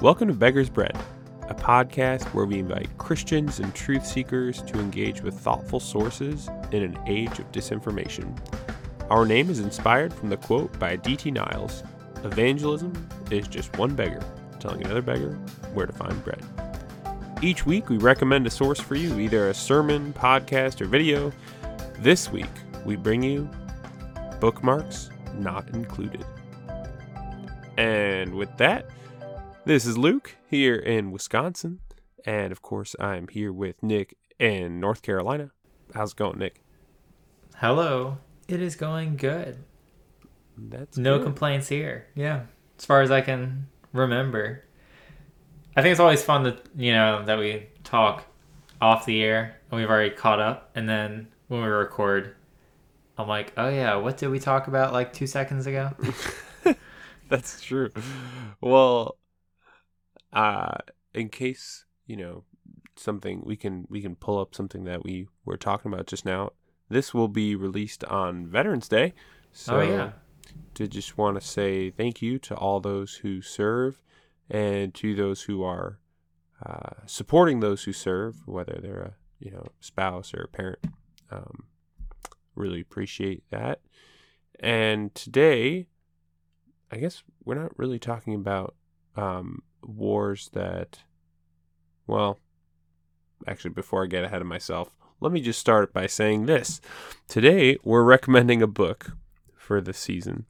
Welcome to Beggar's Bread, a podcast where we invite Christians and truth seekers to engage with thoughtful sources in an age of disinformation. Our name is inspired from the quote by D.T. Niles Evangelism is just one beggar telling another beggar where to find bread. Each week, we recommend a source for you, either a sermon, podcast, or video. This week, we bring you Bookmarks Not Included. And with that, this is Luke here in Wisconsin. And of course, I'm here with Nick in North Carolina. How's it going, Nick? Hello. It is going good. That's No good. complaints here. Yeah. As far as I can remember. I think it's always fun that you know that we talk off the air and we've already caught up and then when we record I'm like, "Oh yeah, what did we talk about like 2 seconds ago?" That's true. Well, uh, in case you know something, we can we can pull up something that we were talking about just now. This will be released on Veterans Day. So oh yeah. to just want to say thank you to all those who serve and to those who are uh, supporting those who serve, whether they're a you know spouse or a parent. Um, really appreciate that. And today, I guess we're not really talking about um, wars that. Well, actually, before I get ahead of myself, let me just start by saying this. Today, we're recommending a book for the season,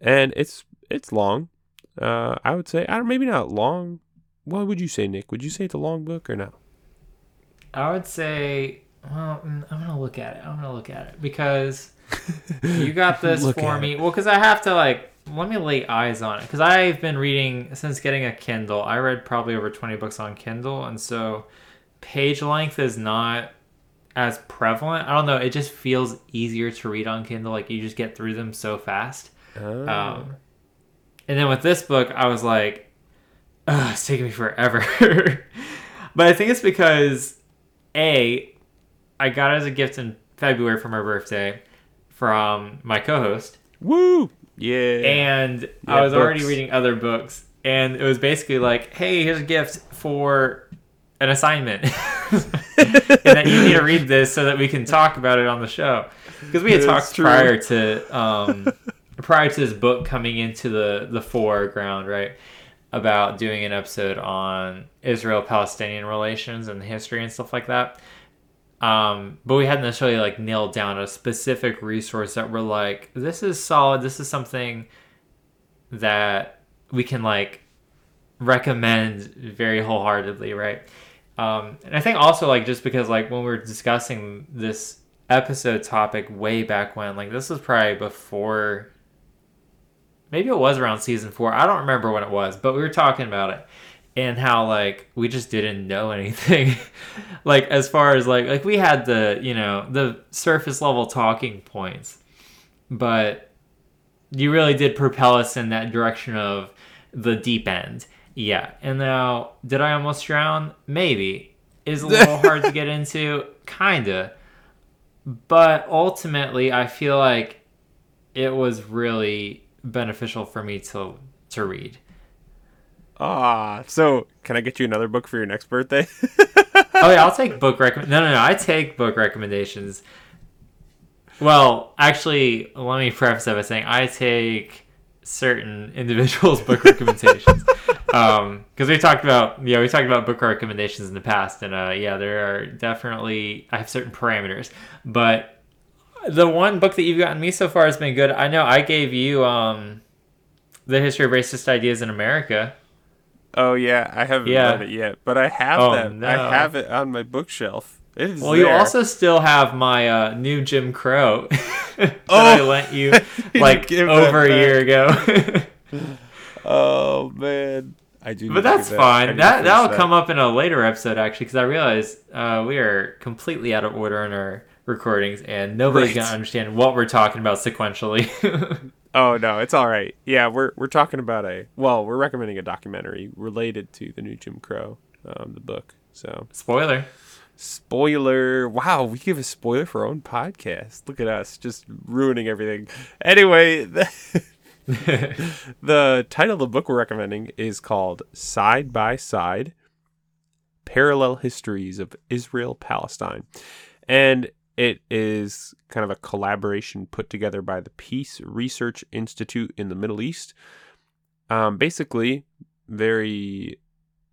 and it's it's long. Uh, I would say I don't maybe not long. What would you say, Nick? Would you say it's a long book or no? I would say well, mm, I'm to look at it. I'm to look at it because you got this for me. Well, because I have to like let me lay eyes on it because I've been reading since getting a Kindle. I read probably over twenty books on Kindle, and so page length is not as prevalent. I don't know. It just feels easier to read on Kindle. Like you just get through them so fast. Oh. Um, and then with this book, I was like, Ugh, it's taking me forever. but I think it's because a I got it as a gift in February for my birthday from my co-host, Woo! Yeah. and I Yeah, was already reading other books, and it was basically like, "Hey, here's a gift for an assignment, and that you need to read this so that we can talk about it on the show." Because we had That's talked true. prior to um, prior to this book coming into the the foreground, right? About doing an episode on Israel Palestinian relations and history and stuff like that. Um, but we hadn't necessarily like nailed down a specific resource that we're like, this is solid. This is something that we can like recommend very wholeheartedly, right? Um, and I think also like just because like when we were discussing this episode topic way back when, like this was probably before, maybe it was around season four. I don't remember when it was, but we were talking about it and how like we just didn't know anything. Like as far as like like we had the you know the surface level talking points but you really did propel us in that direction of the deep end. Yeah. And now did i almost drown? Maybe. Is a little hard to get into? Kinda. But ultimately i feel like it was really beneficial for me to to read Ah, so can I get you another book for your next birthday? oh yeah, I'll take book recommend. No, no, no. I take book recommendations. Well, actually, let me preface that by saying I take certain individuals' book recommendations. Um, because we talked about yeah, we talked about book recommendations in the past, and uh, yeah, there are definitely I have certain parameters, but the one book that you've gotten me so far has been good. I know I gave you um, the history of racist ideas in America. Oh yeah, I haven't Yeah. read it yet, but I have Oh, that. no. I have it on my bookshelf. It is Well, you also still have my uh, new Jim Crow that I Oh. lent you like over a back. year ago. Oh man, I do. but that's that. Fine. That that'll that. come up in a later episode actually, because I realized uh, we are completely out of order in our recordings, and nobody's Right. gonna understand what we're talking about sequentially. Oh no, it's all right. Yeah, we're we're talking about a well, we're recommending a documentary related to the new Jim Crow, um, the book. So Spoiler. spoiler! Wow, we give a spoiler for our own podcast. Look at us, just ruining everything. Anyway, the title of the book we're recommending is called Side by Side Parallel Histories of Israel Palestine. And it is kind of a collaboration put together by the Peace Research Institute in the Middle East. Um, basically, very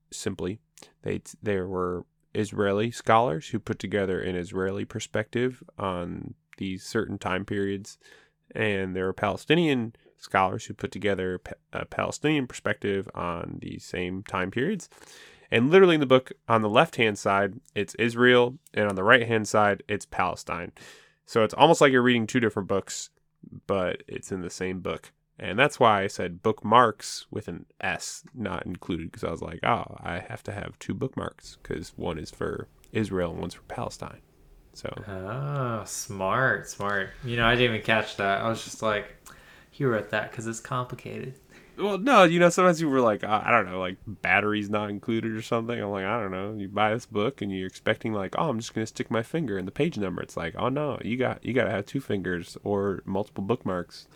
simply, they there were Israeli scholars who put together an Israeli perspective on these certain time periods, and there were Palestinian scholars who put together a Palestinian perspective on these same time periods. And literally in the book, on the left hand side, it's Israel, and on the right hand side, it's Palestine. So it's almost like you're reading two different books, but it's in the same book. And that's why I said bookmarks with an S not included, because I was like, oh, I have to have two bookmarks, because one is for Israel and one's for Palestine. So. Oh, smart, smart. You know, I didn't even catch that. I was just like, he wrote that because it's complicated. Well, no, you know, sometimes you were like, uh, I don't know, like batteries not included or something. I'm like, I don't know. You buy this book and you're expecting like, oh, I'm just gonna stick my finger in the page number. It's like, oh no, you got you got to have two fingers or multiple bookmarks.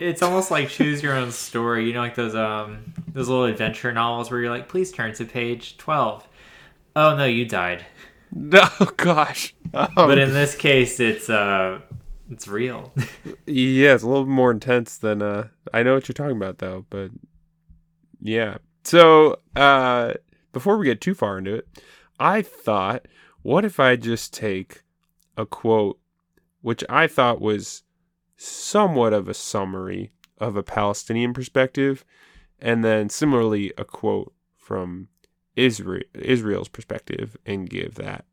It's almost like choose your own story. You know, like those um those little adventure novels where you're like, please turn to page twelve. Oh no, you died. No, gosh. Um, but in this case, it's uh it's real. yeah, it's a little more intense than uh I know what you're talking about though, but yeah. So, uh before we get too far into it, I thought what if I just take a quote which I thought was somewhat of a summary of a Palestinian perspective and then similarly a quote from Israel Israel's perspective and give that.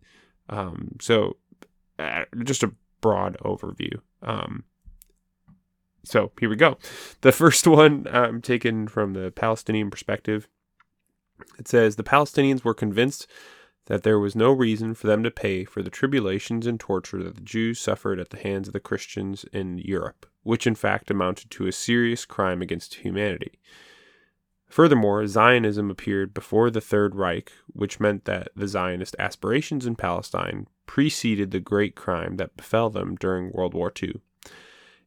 Um, so uh, just a broad overview. Um, so here we go. The first one I'm um, taken from the Palestinian perspective. It says the Palestinians were convinced that there was no reason for them to pay for the tribulations and torture that the Jews suffered at the hands of the Christians in Europe, which in fact amounted to a serious crime against humanity. Furthermore, Zionism appeared before the Third Reich, which meant that the Zionist aspirations in Palestine preceded the great crime that befell them during World War II.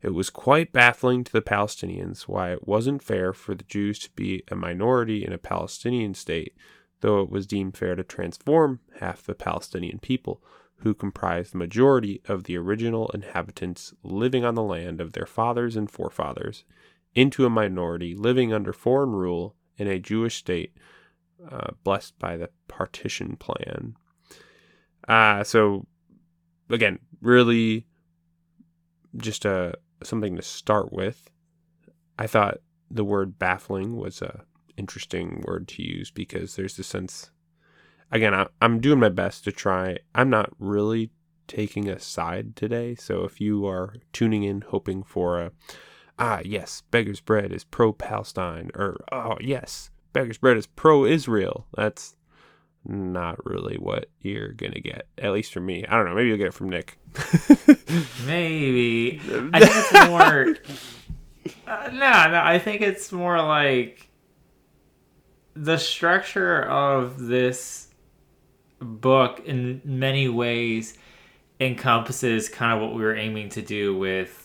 It was quite baffling to the Palestinians why it wasn't fair for the Jews to be a minority in a Palestinian state, though it was deemed fair to transform half the Palestinian people, who comprised the majority of the original inhabitants living on the land of their fathers and forefathers, into a minority living under foreign rule in a Jewish state uh, blessed by the partition plan. Uh, so, again, really just a, uh, something to start with. I thought the word baffling was a interesting word to use because there's the sense again I, i'm doing my best to try i'm not really taking a side today so if you are tuning in hoping for a ah, yes, Beggar's Bread is pro Palestine, or oh, yes, Beggar's Bread is pro Israel. That's not really what you're gonna get, at least from me. I don't know. Maybe you'll get it from Nick. maybe. I think it's more. Uh, no, no. I think it's more like the structure of this book, in many ways, encompasses kind of what we were aiming to do with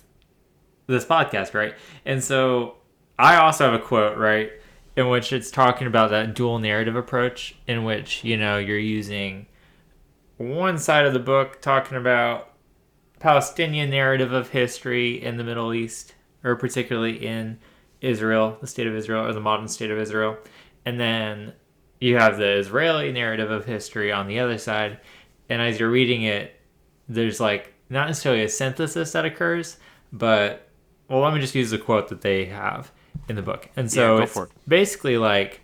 this podcast, right? And so I also have a quote, right, in which it's talking about that dual narrative approach, in which, you know, you're using one side of the book talking about Palestinian narrative of history in the Middle East, or particularly in Israel, the state of Israel, or the modern state of Israel. And then you have the Israeli narrative of history on the other side. And as you're reading it, there's like not necessarily a synthesis that occurs, but well, let me just use the quote that they have in the book. And so yeah, it's it. basically like,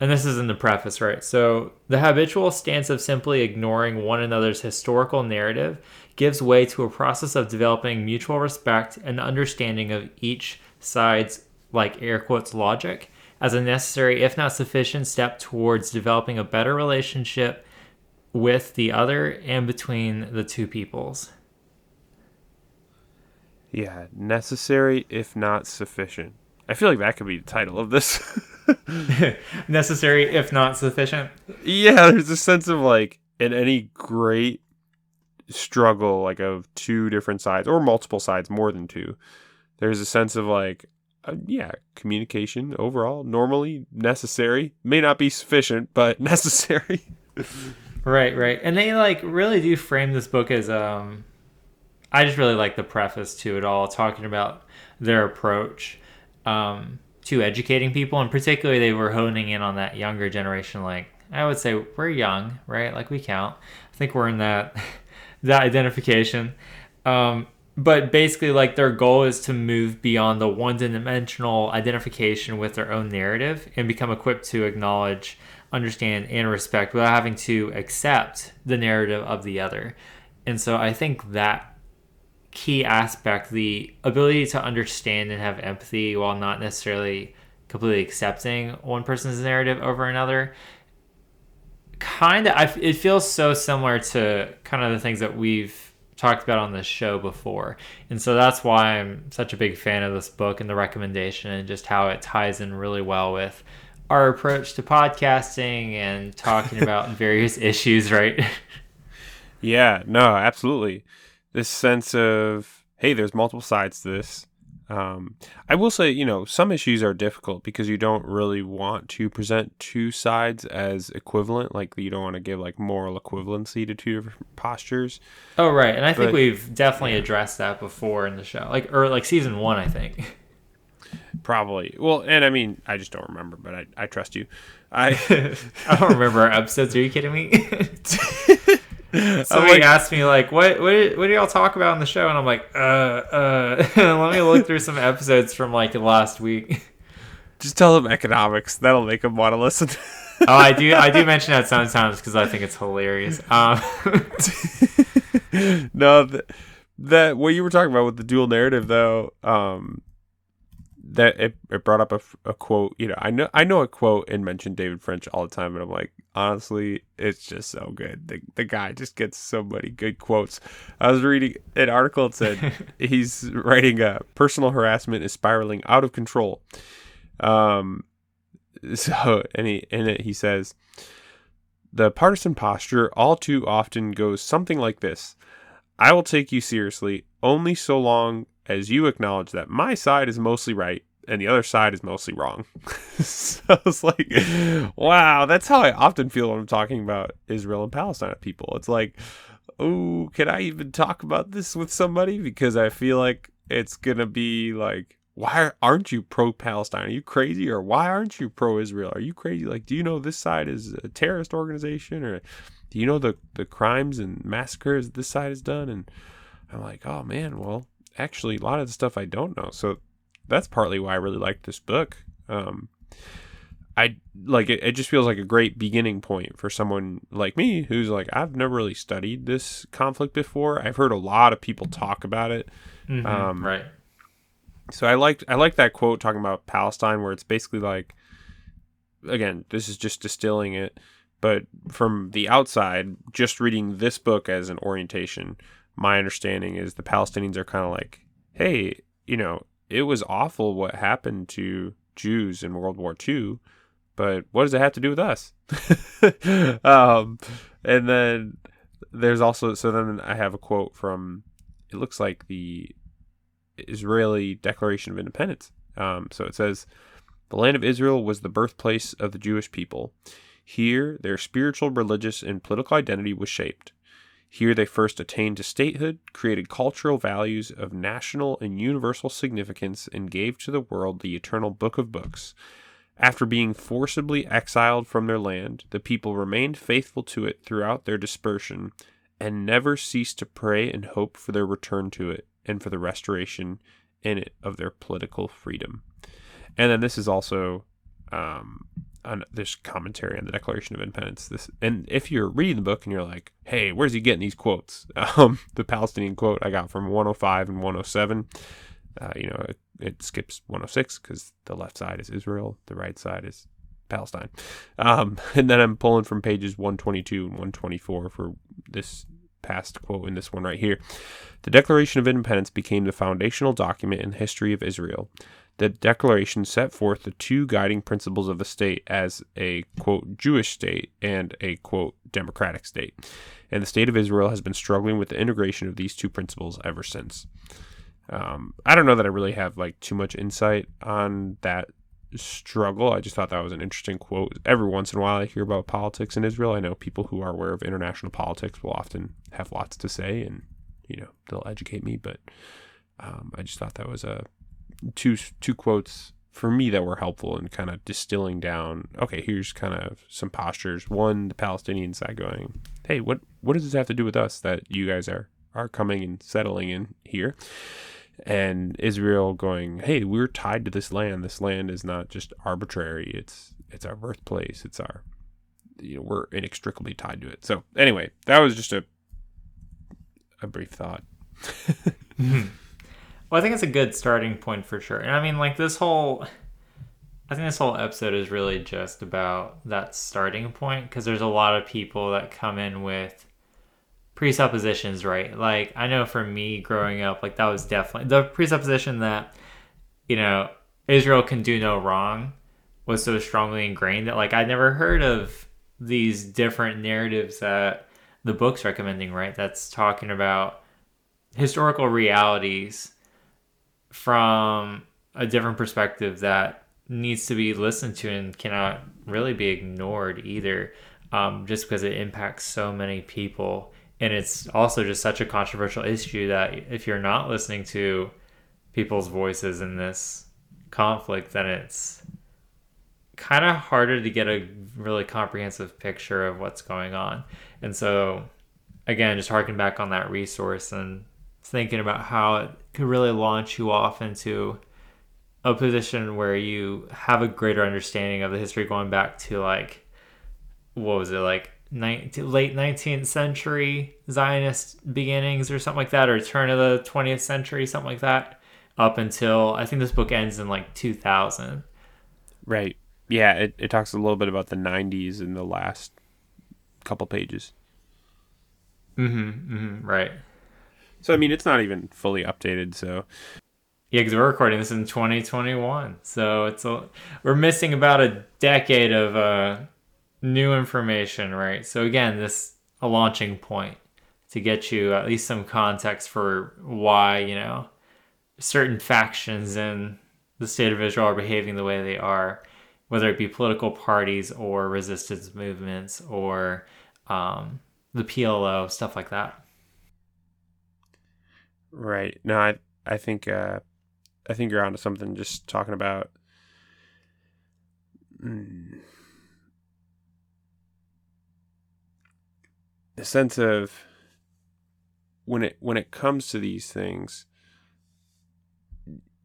and this is in the preface, right? So the habitual stance of simply ignoring one another's historical narrative gives way to a process of developing mutual respect and understanding of each side's, like air quotes, logic as a necessary, if not sufficient, step towards developing a better relationship with the other and between the two peoples. Yeah, necessary if not sufficient. I feel like that could be the title of this. necessary if not sufficient. Yeah, there's a sense of like in any great struggle like of two different sides or multiple sides, more than two. There's a sense of like uh, yeah, communication overall normally necessary. May not be sufficient, but necessary. right, right. And they like really do frame this book as um I just really like the preface to it all talking about their approach um to educating people and particularly they were honing in on that younger generation like I would say we're young, right? Like we count. I think we're in that that identification. Um but basically like their goal is to move beyond the one-dimensional identification with their own narrative and become equipped to acknowledge understand and respect without having to accept the narrative of the other and so i think that key aspect the ability to understand and have empathy while not necessarily completely accepting one person's narrative over another kind of it feels so similar to kind of the things that we've talked about on this show before. And so that's why I'm such a big fan of this book and the recommendation and just how it ties in really well with our approach to podcasting and talking about various issues, right? Yeah, no, absolutely. This sense of, hey, there's multiple sides to this. Um, I will say, you know, some issues are difficult because you don't really want to present two sides as equivalent. Like you don't want to give like moral equivalency to two different postures. Oh, right. And I but, think we've definitely addressed that before in the show, like or like season one, I think. Probably. Well, and I mean, I just don't remember, but I, I trust you. I I don't remember our episodes. Are you kidding me? Somebody like, asked me like, "What what what do y'all talk about on the show?" And I'm like, "Uh, uh, let me look through some episodes from like last week." Just tell them economics. That'll make them want to listen. oh, I do. I do mention that sometimes because I think it's hilarious. Um, no, that, that what you were talking about with the dual narrative, though, um, that it, it brought up a, a quote. You know, I know I know a quote and mentioned David French all the time, and I'm like, honestly, it's just so good. The the guy just gets so many good quotes. I was reading an article that said he's writing a personal harassment is spiraling out of control. Um, so and he in it he says the partisan posture all too often goes something like this. I will take you seriously only so long as you acknowledge that my side is mostly right and the other side is mostly wrong. so it's like, wow, that's how I often feel when I'm talking about Israel and Palestine people. It's like, oh, can I even talk about this with somebody? Because I feel like it's going to be like, why aren't you pro Palestine? Are you crazy? Or why aren't you pro Israel? Are you crazy? Like, do you know this side is a terrorist organization? Or do you know the, the crimes and massacres this side has done? And I'm like, oh man, well, actually, a lot of the stuff I don't know. So that's partly why I really like this book. Um, I like it, it just feels like a great beginning point for someone like me who's like I've never really studied this conflict before. I've heard a lot of people talk about it. Mm-hmm, um, right. So I liked I like that quote talking about Palestine where it's basically like again, this is just distilling it, but from the outside, just reading this book as an orientation, my understanding is the Palestinians are kind of like, hey, you know, it was awful what happened to Jews in World War II, but what does it have to do with us? um, and then there's also so then I have a quote from it looks like the Israeli Declaration of Independence. Um, so it says, "The land of Israel was the birthplace of the Jewish people. Here, their spiritual, religious, and political identity was shaped. Here they first attained to statehood, created cultural values of national and universal significance, and gave to the world the eternal book of books. After being forcibly exiled from their land, the people remained faithful to it throughout their dispersion, and never ceased to pray and hope for their return to it and for the restoration in it of their political freedom. And then this is also um, on this commentary on the Declaration of Independence. This, and if you're reading the book and you're like, "Hey, where's he getting these quotes?" Um, the Palestinian quote I got from 105 and 107. Uh, you know, it, it skips 106 because the left side is Israel, the right side is Palestine. Um, and then I'm pulling from pages 122 and 124 for this past quote in this one right here. The Declaration of Independence became the foundational document in the history of Israel. The Declaration set forth the two guiding principles of the state as a quote Jewish state and a quote democratic state. And the state of Israel has been struggling with the integration of these two principles ever since. Um, I don't know that I really have like too much insight on that struggle. I just thought that was an interesting quote. Every once in a while, I hear about politics in Israel. I know people who are aware of international politics will often have lots to say, and you know they'll educate me. But um, I just thought that was a two two quotes for me that were helpful in kind of distilling down. Okay, here's kind of some postures. One, the Palestinian side going, "Hey, what what does this have to do with us that you guys are are coming and settling in here?" And Israel going, "Hey, we're tied to this land. This land is not just arbitrary. It's it's our birthplace. It's our you know we're inextricably tied to it." So anyway, that was just a a brief thought. Hmm. Well, I think it's a good starting point for sure. And I mean, like this whole, I think this whole episode is really just about that starting point because there's a lot of people that come in with presuppositions, right? Like I know for me growing up, like that was definitely the presupposition that you know Israel can do no wrong was so strongly ingrained that like I never heard of these different narratives that the book's recommending, right? That's talking about historical realities from a different perspective that needs to be listened to and cannot really be ignored either um, just because it impacts so many people. And it's also just such a controversial issue that if you're not listening to people's voices in this conflict then it's kind of harder to get a really comprehensive picture of what's going on. And so again just harking back on that resource and thinking about how it could really launch you off into a position where you have a greater understanding of the history going back to like what was it like 19, late 19th century Zionist beginnings or something like that, or turn of the 20th century, something like that, up until I think this book ends in like 2000. Right. Yeah, it, it talks a little bit about the 90s in the last couple pages. Mm-hmm, mm-hmm right. So I mean, it's not even fully updated. So yeah, because we're recording this in 2021, so it's a, we're missing about a decade of uh, new information, right? So again, this a launching point to get you at least some context for why you know certain factions in the state of Israel are behaving the way they are, whether it be political parties or resistance movements or um, the PLO, stuff like that. Right. No, I I think uh, I think you're onto something. Just talking about mm, the sense of when it when it comes to these things.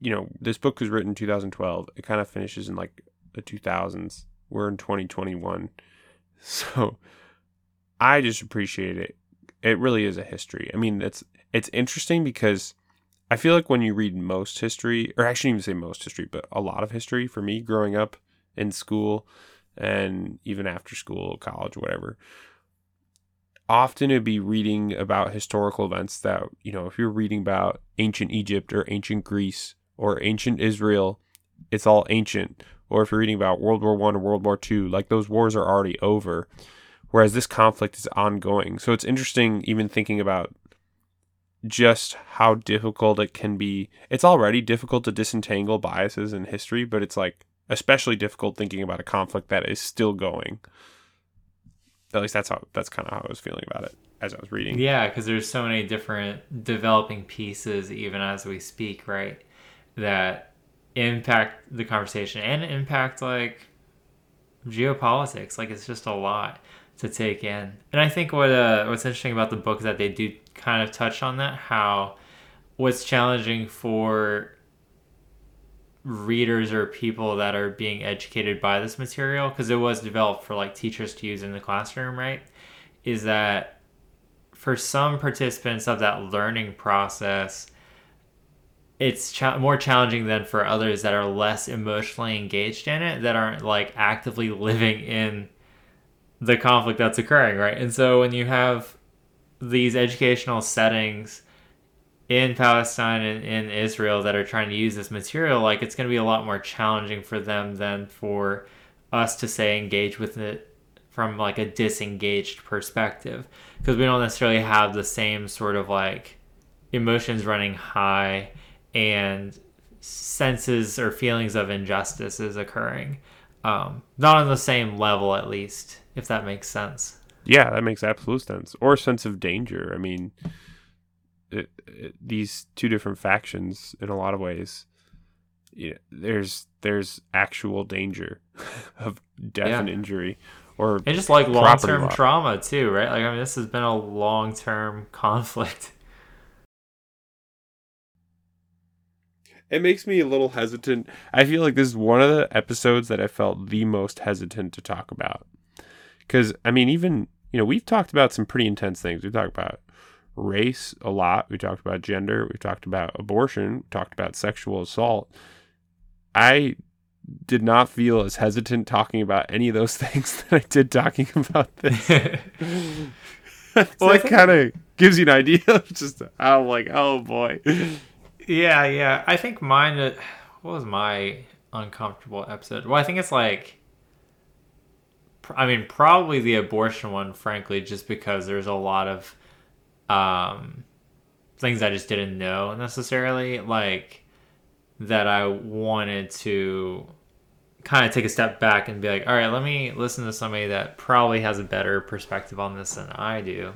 You know, this book was written in 2012. It kind of finishes in like the 2000s. We're in 2021, so I just appreciate it. It really is a history. I mean, it's it's interesting because I feel like when you read most history, or I shouldn't even say most history, but a lot of history for me growing up in school and even after school, college, whatever, often it'd be reading about historical events that, you know, if you're reading about ancient Egypt or ancient Greece or ancient Israel, it's all ancient. Or if you're reading about World War One or World War Two, like those wars are already over. Whereas this conflict is ongoing. So it's interesting even thinking about just how difficult it can be. It's already difficult to disentangle biases in history, but it's like especially difficult thinking about a conflict that is still going. At least that's how that's kind of how I was feeling about it as I was reading. Yeah, because there's so many different developing pieces even as we speak, right? That impact the conversation and impact like geopolitics. Like it's just a lot to take in. And I think what uh, what's interesting about the book is that they do kind of touch on that how what's challenging for readers or people that are being educated by this material because it was developed for like teachers to use in the classroom, right? Is that for some participants of that learning process, it's cha- more challenging than for others that are less emotionally engaged in it, that aren't like actively living in the conflict that's occurring, right? And so when you have these educational settings in Palestine and in Israel that are trying to use this material, like it's going to be a lot more challenging for them than for us to say engage with it from like a disengaged perspective because we don't necessarily have the same sort of like emotions running high and senses or feelings of injustice is occurring. Um, not on the same level, at least, if that makes sense. Yeah, that makes absolute sense. Or a sense of danger. I mean, it, it, these two different factions, in a lot of ways, yeah, there's there's actual danger of death yeah. and injury, or and just like long term trauma too, right? Like I mean, this has been a long term conflict. It makes me a little hesitant. I feel like this is one of the episodes that I felt the most hesitant to talk about. Because, I mean, even, you know, we've talked about some pretty intense things. We've talked about race a lot. We talked about gender. We've talked about abortion. We talked about sexual assault. I did not feel as hesitant talking about any of those things that I did talking about this. well, it kind of gives you an idea of just how, like, oh boy. Yeah, yeah. I think mine. Uh, what was my uncomfortable episode? Well, I think it's like. I mean, probably the abortion one, frankly, just because there's a lot of um, things I just didn't know necessarily, like that I wanted to kind of take a step back and be like, all right, let me listen to somebody that probably has a better perspective on this than I do.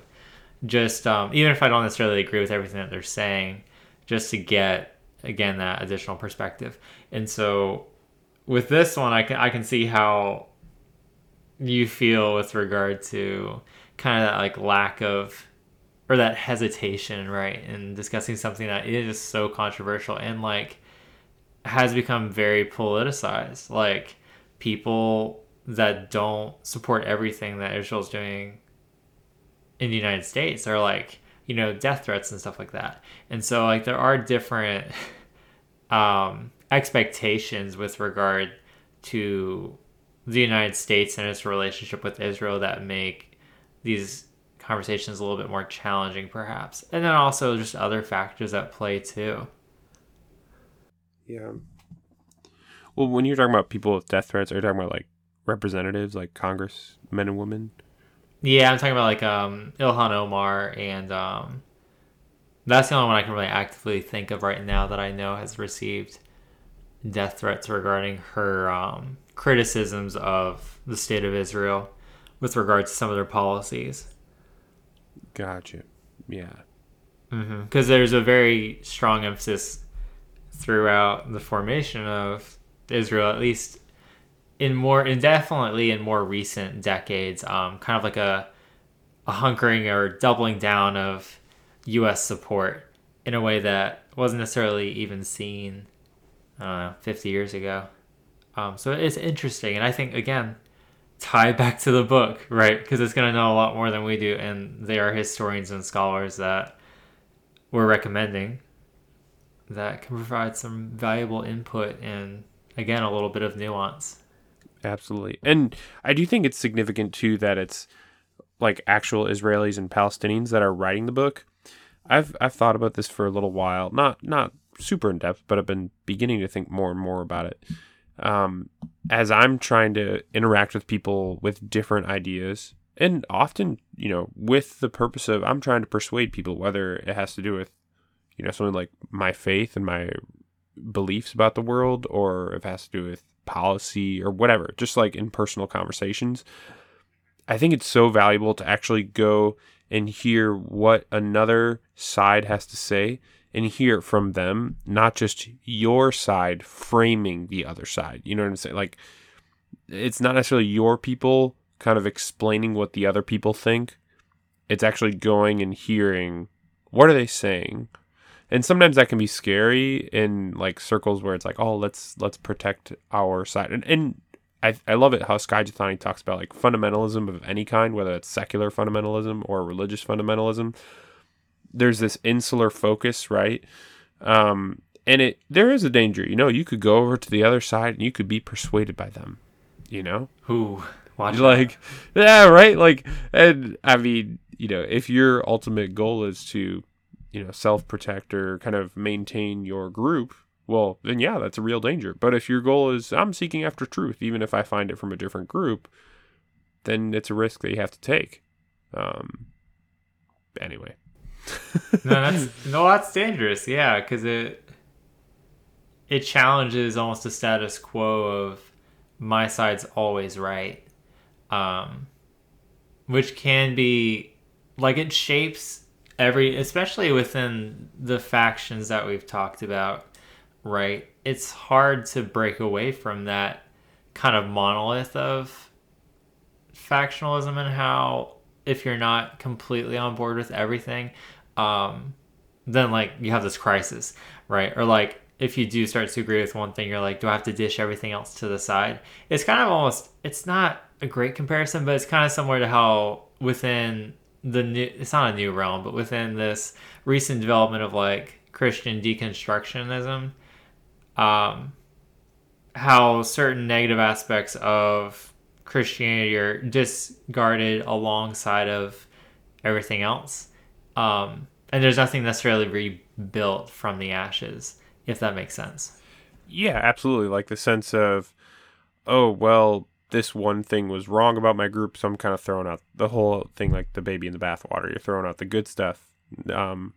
Just um, even if I don't necessarily agree with everything that they're saying, just to get again that additional perspective. And so with this one, I can I can see how you feel with regard to kind of that like lack of or that hesitation, right, in discussing something that is so controversial and like has become very politicized. Like people that don't support everything that Israel's doing in the United States are like you know, death threats and stuff like that. And so like there are different um, expectations with regard to the United States and its relationship with Israel that make these conversations a little bit more challenging perhaps. And then also just other factors at play too. Yeah. Well, when you're talking about people with death threats, are you talking about like representatives, like Congress men and women? Yeah, I'm talking about like um, Ilhan Omar, and um, that's the only one I can really actively think of right now that I know has received death threats regarding her um, criticisms of the state of Israel with regard to some of their policies. Gotcha. Yeah. Because mm-hmm. there's a very strong emphasis throughout the formation of Israel, at least in more indefinitely in more recent decades, um, kind of like a a hunkering or doubling down of U.S. support in a way that wasn't necessarily even seen, I 50 years ago. Um, so it's interesting, and I think again, tie back to the book, right? Because it's going to know a lot more than we do, and they are historians and scholars that we're recommending that can provide some valuable input and again a little bit of nuance. Absolutely. And I do think it's significant too that it's like actual Israelis and Palestinians that are writing the book. I've I've thought about this for a little while. Not not super in depth, but I've been beginning to think more and more about it. Um, as I'm trying to interact with people with different ideas, and often, you know, with the purpose of I'm trying to persuade people, whether it has to do with, you know, something like my faith and my beliefs about the world, or if it has to do with policy or whatever, just like in personal conversations. I think it's so valuable to actually go and hear what another side has to say and hear it from them, not just your side framing the other side. You know what I'm saying? Like, it's not necessarily your people kind of explaining what the other people think. It's actually going and hearing what are they saying and sometimes that can be scary in like circles where it's like oh let's let's protect our side and, and I, I love it how Skye Jethani talks about like fundamentalism of any kind whether it's secular fundamentalism or religious fundamentalism there's this insular focus right? Um, and it there is a danger you know you could go over to the other side and you could be persuaded by them you know? Who? Watch like that. yeah right? Like and i mean you know if your ultimate goal is to you know self protect or kind of maintain your group well then yeah that's a real danger. But if your goal is i'm seeking after truth even if i find it from a different group then it's a risk that you have to take. Um no that's no that's dangerous yeah because it it challenges almost the status quo of my side's always right. Um, which can be like it shapes every especially within the factions that we've talked about, right? It's hard to break away from that kind of monolith of factionalism and how if you're not completely on board with everything, um, then like you have this crisis, right? Or like if you do start to agree with one thing, you're like, do I have to dish everything else to the side? It's kind of almost, it's not a great comparison, but it's kind of similar to how within the new, it's not a new realm, but within this recent development of like Christian deconstructionism, um, how certain negative aspects of Christianity are discarded alongside of everything else. Um, and there's nothing necessarily rebuilt from the ashes, if that makes sense. Yeah, absolutely. Like the sense of, oh, well, this one thing was wrong about my group, so I'm kind of throwing out the whole thing like the baby in the bathwater. You're throwing out the good stuff, um,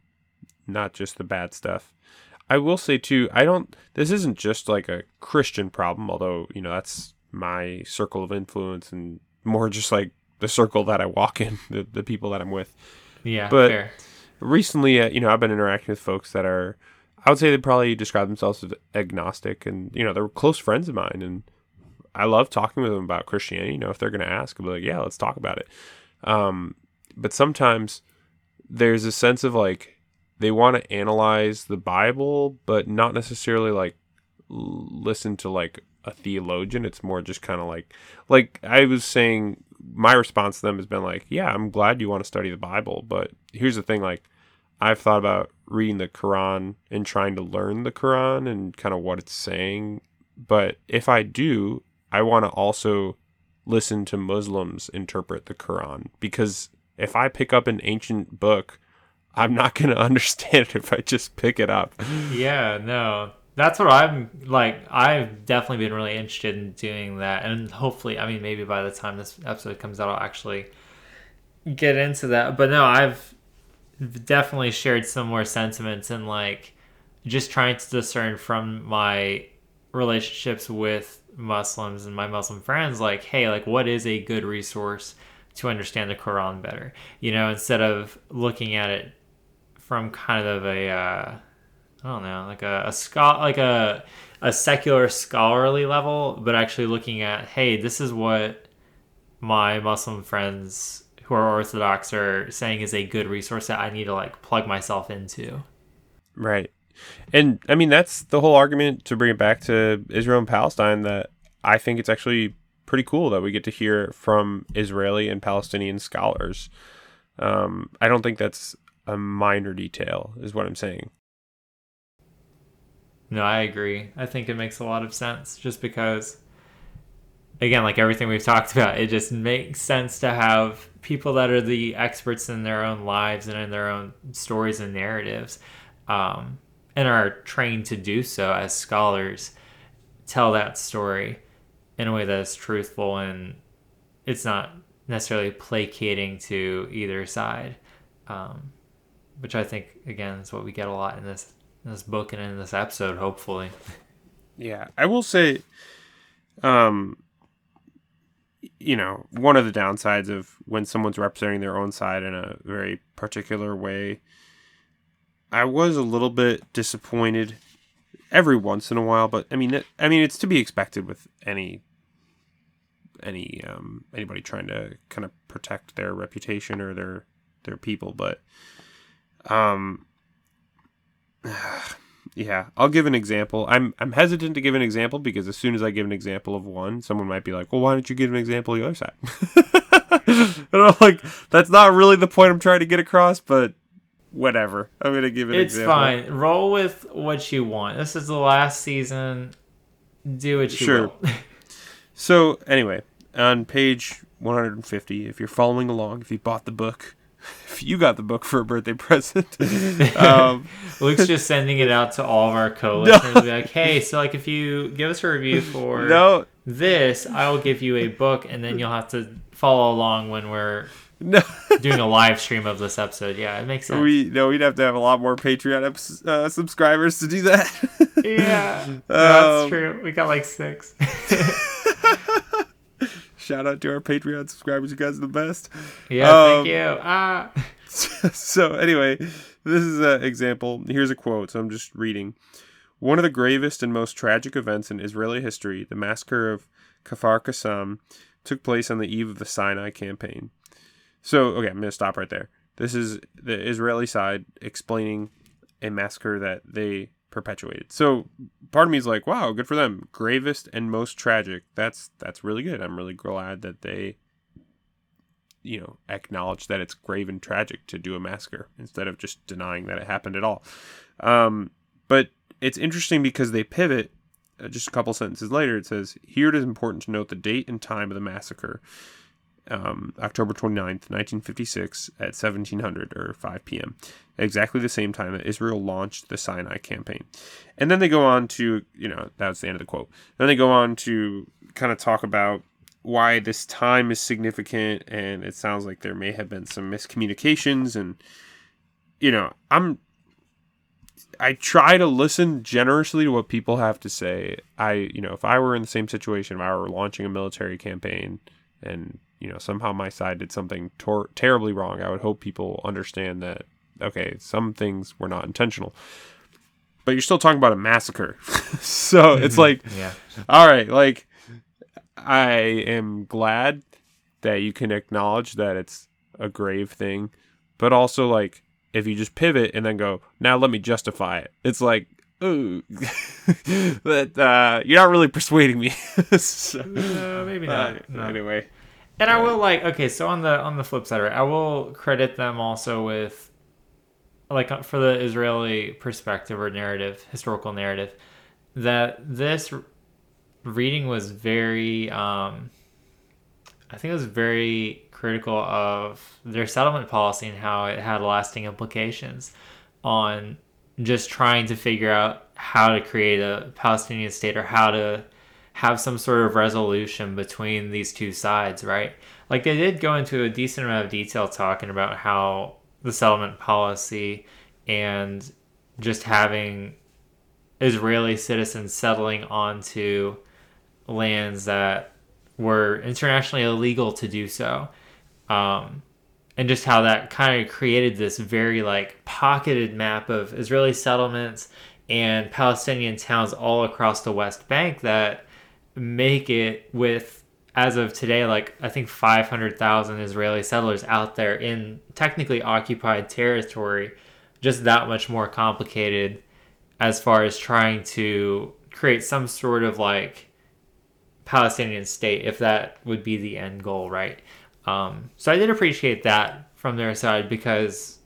not just the bad stuff. I will say too, I don't. This isn't just like a Christian problem, although you know that's my circle of influence and more just like the circle that I walk in, the the people that I'm with. Yeah, But- fair. recently, uh, you know, I've been interacting with folks that are, I would say they probably describe themselves as agnostic, and you know, they're close friends of mine, and I love talking with them about Christianity. You know, if they're going to ask, I'll be like, yeah, let's talk about it. Um, but sometimes there's a sense of like they want to analyze the Bible, but not necessarily like listen to like a theologian. It's more just kind of like, like I was saying, my response to them has been like, yeah, I'm glad you want to study the Bible, but here's the thing, like. I've thought about reading the Quran and trying to learn the Quran and kind of what it's saying. But if I do, I want to also listen to Muslims interpret the Quran because if I pick up an ancient book, I'm not going to understand it if I just pick it up. Yeah, no. That's what I'm like. I've definitely been really interested in doing that. And hopefully, I mean, maybe by the time this episode comes out, I'll actually get into that. But no, I've definitely shared similar sentiments and like just trying to discern from my relationships with Muslims and my Muslim friends, like, hey, like, what is a good resource to understand the Quran better? You know, instead of looking at it from kind of a, uh, I don't know, like a, a scho- like a a secular scholarly level, but actually looking at, hey, this is what my Muslim friends who are Orthodox are saying is a good resource that I need to like plug myself into. Right. And I mean, that's the whole argument to bring it back to Israel and Palestine that I think it's actually pretty cool that we get to hear from Israeli and Palestinian scholars. Um, I don't think that's a minor detail, is what I'm saying. No, I agree. I think it makes a lot of sense just because again, like everything we've talked about, it just makes sense to have people that are the experts in their own lives and in their own stories and narratives, um, and are trained to do so as scholars, tell that story in a way that is truthful and it's not necessarily placating to either side, um, which I think again is what we get a lot in this this book and in this episode. Hopefully, Yeah, I will say, um, you know, one of the downsides of when someone's representing their own side in a very particular way, I was a little bit disappointed every once in a while, but I mean, I mean, it's to be expected with any any um anybody trying to kind of protect their reputation or their their people, but um yeah, I'll give an example. I'm I'm hesitant to give an example because as soon as I give an example of one, someone might be like, "Well, why don't you give an example of the other side?" and I'm like, "That's not really the point I'm trying to get across." But whatever, I'm gonna give an example. it's example. fine. Roll with what you want. This is the last season. Do what you Sure. will. So anyway, on page 150, if you're following along, if you bought the book, if you got the book for a birthday present, um, Luke's just sending it out to all of our co-listeners. Be like, hey, so like if you give us a review for no, this, I will give you a book, and then you'll have to follow along when we're No, doing a live stream of this episode. Yeah, it makes sense. we no, we'd have to have a lot more Patreon uh, subscribers to do that. yeah, Um, that's true. We got like six. Shout out to our Patreon subscribers. You guys are the best. yeah, Um, thank you. Ah, so anyway, this is an example. Here's a quote. So I'm just reading. One of the gravest and most tragic events in Israeli history, the massacre of Kfar Qassam, took place on the eve of the Sinai campaign. So, okay, I'm going to stop right there. This is the Israeli side explaining a massacre that they perpetuated. So, part of me is like, wow, good for them. Gravest and most tragic. That's that's really good. I'm really glad that they you know, acknowledge that it's grave and tragic to do a massacre instead of just denying that it happened at all. Um, but it's interesting because they pivot uh, just a couple sentences later. It says, Here it is important to note the date and time of the massacre. Um, October 29th, 1956, at 1700 or 5 p.m., exactly the same time that Israel launched the Sinai campaign. And then they go on to, you know, that's the end of the quote. Then they go on to kind of talk about why this time is significant and it sounds like there may have been some miscommunications and you know i'm i try to listen generously to what people have to say i you know if i were in the same situation if i were launching a military campaign and you know somehow my side did something tor- terribly wrong i would hope people understand that okay some things were not intentional but you're still talking about a massacre so it's like yeah. all right, like I am glad that you can acknowledge that it's a grave thing, but also like if you just pivot and then go, now let me justify it. It's like, ooh, that uh, you're not really persuading me. so, No, maybe uh, not. No. Anyway, And I will like okay, so on the on the flip side, right? I will credit them also with like uh, for the Israeli perspective or narrative, historical narrative, that this reading was very um I think it was very critical of their settlement policy and how it had lasting implications on just trying to figure out how to create a Palestinian state or how to have some sort of resolution between these two sides, right? Like they did go into a decent amount of detail talking about how the settlement policy and just having Israeli citizens settling onto lands that were internationally illegal to do so. Um, and just how that kind of created this very like pocketed map of Israeli settlements and Palestinian towns all across the West Bank that make it with as of today like I think 500,000 Israeli settlers out there in technically occupied territory just that much more complicated as far as trying to create some sort of like Palestinian state if that would be the end goal, right? Um, so I did appreciate that from their side because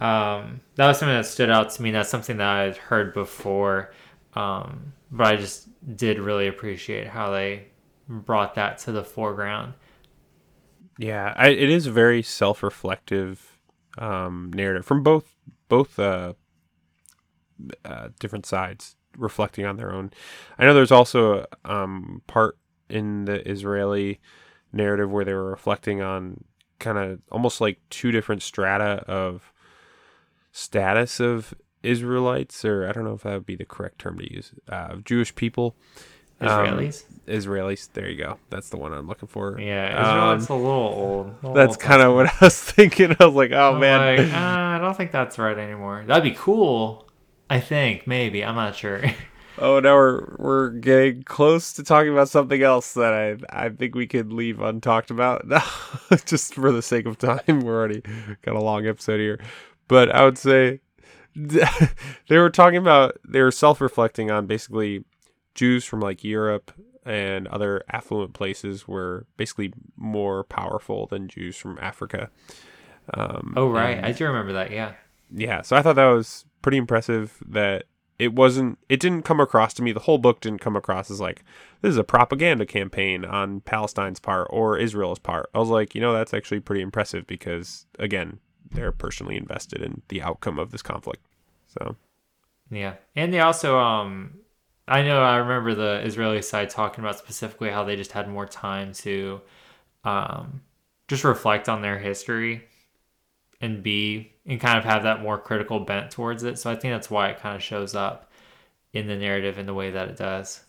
um, that was something that stood out to me. That's something that I'd heard before, um, but I just did really appreciate how they brought that to the foreground. yeah, I, it is a very self-reflective um, narrative from both both uh, uh, different sides reflecting on their own. I know there's also a um, part in the Israeli narrative where they were reflecting on kind of almost like two different strata of status of Israelites, or I don't know if that would be the correct term to use, uh, Jewish people. Um, Israelis, Israelis. There you go. That's the one I'm looking for. yeah, Um, a little old. a little that's kind of what I was thinking. I was like, oh I'm man. like, uh, I don't think that's right anymore. That'd be cool. I think maybe. I'm not sure. Oh, now we're we're getting close to talking about something else that I I think we could leave untalked about. Just for the sake of time, we're already got a long episode here. But I would say they were talking about they were self-reflecting on basically Jews from like Europe and other affluent places were basically more powerful than Jews from Africa. Um, oh right, and- I do remember that. Yeah. yeah so i thought that was pretty impressive that it wasn't it didn't come across to me the whole book didn't come across as like this is a propaganda campaign on palestine's part or israel's part i was like you know that's actually pretty impressive because again they're personally invested in the outcome of this conflict so Yeah, and they also, um, I know I remember the Israeli side talking about specifically how they just had more time to, um, just reflect on their history and be and kind of have that more critical bent towards it. So I think that's why it kind of shows up in the narrative in the way that it does.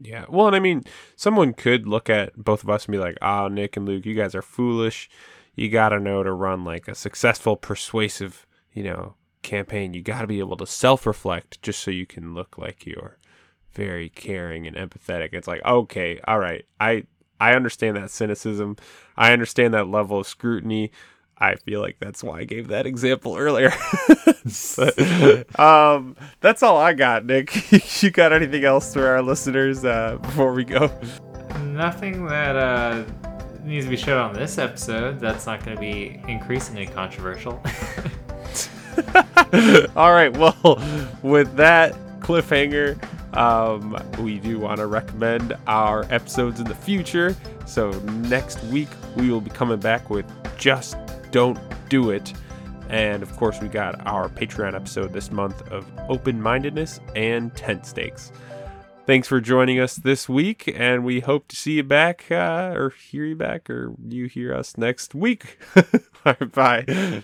Yeah. Well, and I mean, someone could look at both of us and be like, "Ah, oh, Nick and Luke, you guys are foolish. You got to know to run like a successful, persuasive, you know, campaign. You got to be able to self-reflect just so you can look like you're very caring and empathetic." It's like, "Okay, all right. I I understand that cynicism. I understand that level of scrutiny. I feel like that's why I gave that example earlier. but, um, that's all I got, Nick. you got anything else for our listeners uh, before we go? Nothing that uh, needs to be shown on this episode. That's not going to be increasingly controversial. all right. Well, with that cliffhanger, um, we do want to recommend our episodes in the future. So next week we will be coming back with just don't do it. And of course, we got our Patreon episode this month of open mindedness and tent stakes. Thanks for joining us this week, and we hope to see you back, uh, or hear you back, or you hear us next week. Bye.